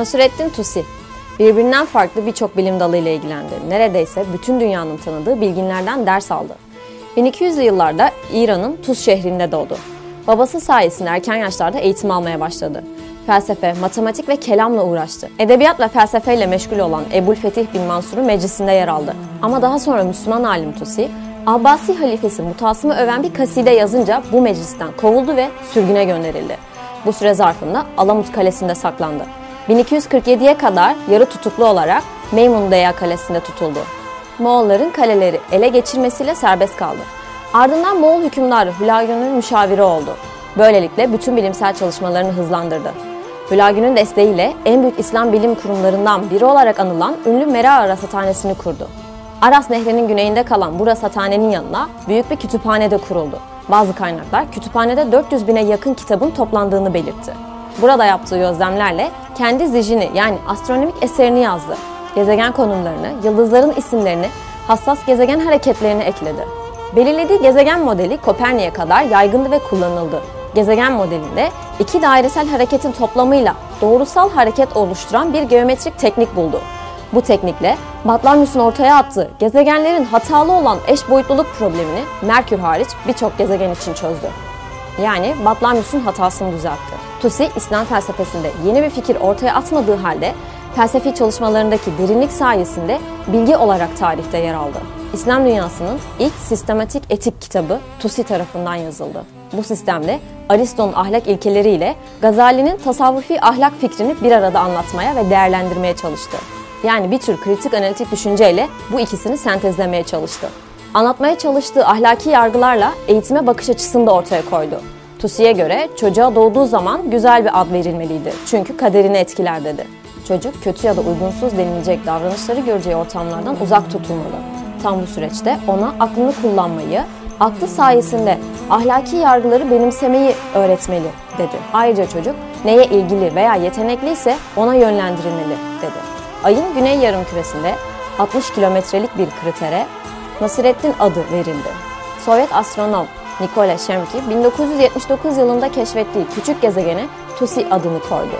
Nasreddin Tusi birbirinden farklı birçok bilim dalıyla ilgilendi. Neredeyse bütün dünyanın tanıdığı bilginlerden ders aldı. 1200'lü yıllarda İran'ın Tuz şehrinde doğdu. Babası sayesinde erken yaşlarda eğitim almaya başladı. Felsefe, matematik ve kelamla uğraştı. Edebiyat ve felsefeyle meşgul olan Ebul Fetih bin Mansur'un meclisinde yer aldı. Ama daha sonra Müslüman alim Tusi, Abbasi halifesi Mutasım'ı öven bir kaside yazınca bu meclisten kovuldu ve sürgüne gönderildi. Bu süre zarfında Alamut Kalesi'nde saklandı. 1247'ye kadar yarı tutuklu olarak Meymundeya Kalesi'nde tutuldu. Moğolların kaleleri ele geçirmesiyle serbest kaldı. Ardından Moğol hükümdarı Hülagü'nün müşaviri oldu. Böylelikle bütün bilimsel çalışmalarını hızlandırdı. Hülagü'nün desteğiyle en büyük İslam bilim kurumlarından biri olarak anılan ünlü Mera Rasathanesi'ni kurdu. Aras Nehri'nin güneyinde kalan bu rasathanenin yanına büyük bir kütüphane de kuruldu. Bazı kaynaklar kütüphanede 400 bine yakın kitabın toplandığını belirtti. Burada yaptığı gözlemlerle kendi zijini yani astronomik eserini yazdı. Gezegen konumlarını, yıldızların isimlerini, hassas gezegen hareketlerini ekledi. Belirlediği gezegen modeli Kopernik'e kadar yaygındı ve kullanıldı. Gezegen modelinde iki dairesel hareketin toplamıyla doğrusal hareket oluşturan bir geometrik teknik buldu. Bu teknikle Batlamyus'un ortaya attığı gezegenlerin hatalı olan eş boyutluluk problemini Merkür hariç birçok gezegen için çözdü. Yani Batlamyus'un hatasını düzeltti. Tusi, İslam felsefesinde yeni bir fikir ortaya atmadığı halde felsefi çalışmalarındaki derinlik sayesinde bilgi olarak tarihte yer aldı. İslam dünyasının ilk sistematik etik kitabı Tusi tarafından yazıldı. Bu sistemde Aristo'nun ahlak ilkeleriyle Gazali'nin tasavvufi ahlak fikrini bir arada anlatmaya ve değerlendirmeye çalıştı. Yani bir tür kritik analitik düşünceyle bu ikisini sentezlemeye çalıştı. Anlatmaya çalıştığı ahlaki yargılarla eğitime bakış açısını da ortaya koydu. Tusi'ye göre çocuğa doğduğu zaman güzel bir ad verilmeliydi. Çünkü kaderini etkiler dedi. Çocuk kötü ya da uygunsuz denilecek davranışları göreceği ortamlardan uzak tutulmalı. Tam bu süreçte ona aklını kullanmayı, aklı sayesinde ahlaki yargıları benimsemeyi öğretmeli dedi. Ayrıca çocuk neye ilgili veya yetenekliyse ona yönlendirilmeli dedi. Ayın güney yarımküresinde 60 kilometrelik bir kritere Nasrettin adı verildi. Sovyet astronom Nikola Şemki 1979 yılında keşfettiği küçük gezegene Tusi adını koydu.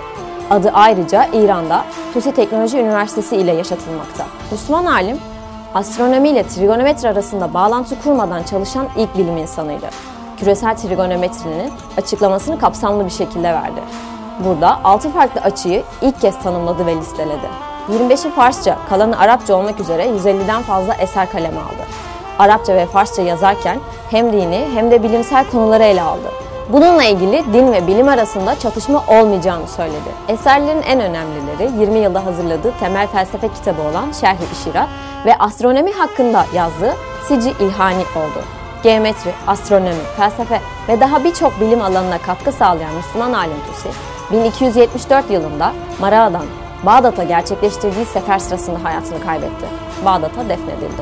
Adı ayrıca İran'da Tusi Teknoloji Üniversitesi ile yaşatılmakta. Müslüman alim, astronomi ile trigonometri arasında bağlantı kurmadan çalışan ilk bilim insanıydı. Küresel trigonometrinin açıklamasını kapsamlı bir şekilde verdi. Burada 6 farklı açıyı ilk kez tanımladı ve listeledi. 25'i Farsça, kalanı Arapça olmak üzere 150'den fazla eser kaleme aldı. Arapça ve Farsça yazarken hem dini hem de bilimsel konuları ele aldı. Bununla ilgili din ve bilim arasında çatışma olmayacağını söyledi. Eserlerin en önemlileri 20 yılda hazırladığı temel felsefe kitabı olan Şerh-i İşirat ve astronomi hakkında yazdığı Sici İlhani oldu. Geometri, astronomi, felsefe ve daha birçok bilim alanına katkı sağlayan Müslüman alim Tusi, 1274 yılında Mara'dan Bağdat'a gerçekleştirdiği sefer sırasında hayatını kaybetti. Bağdat'a defnedildi.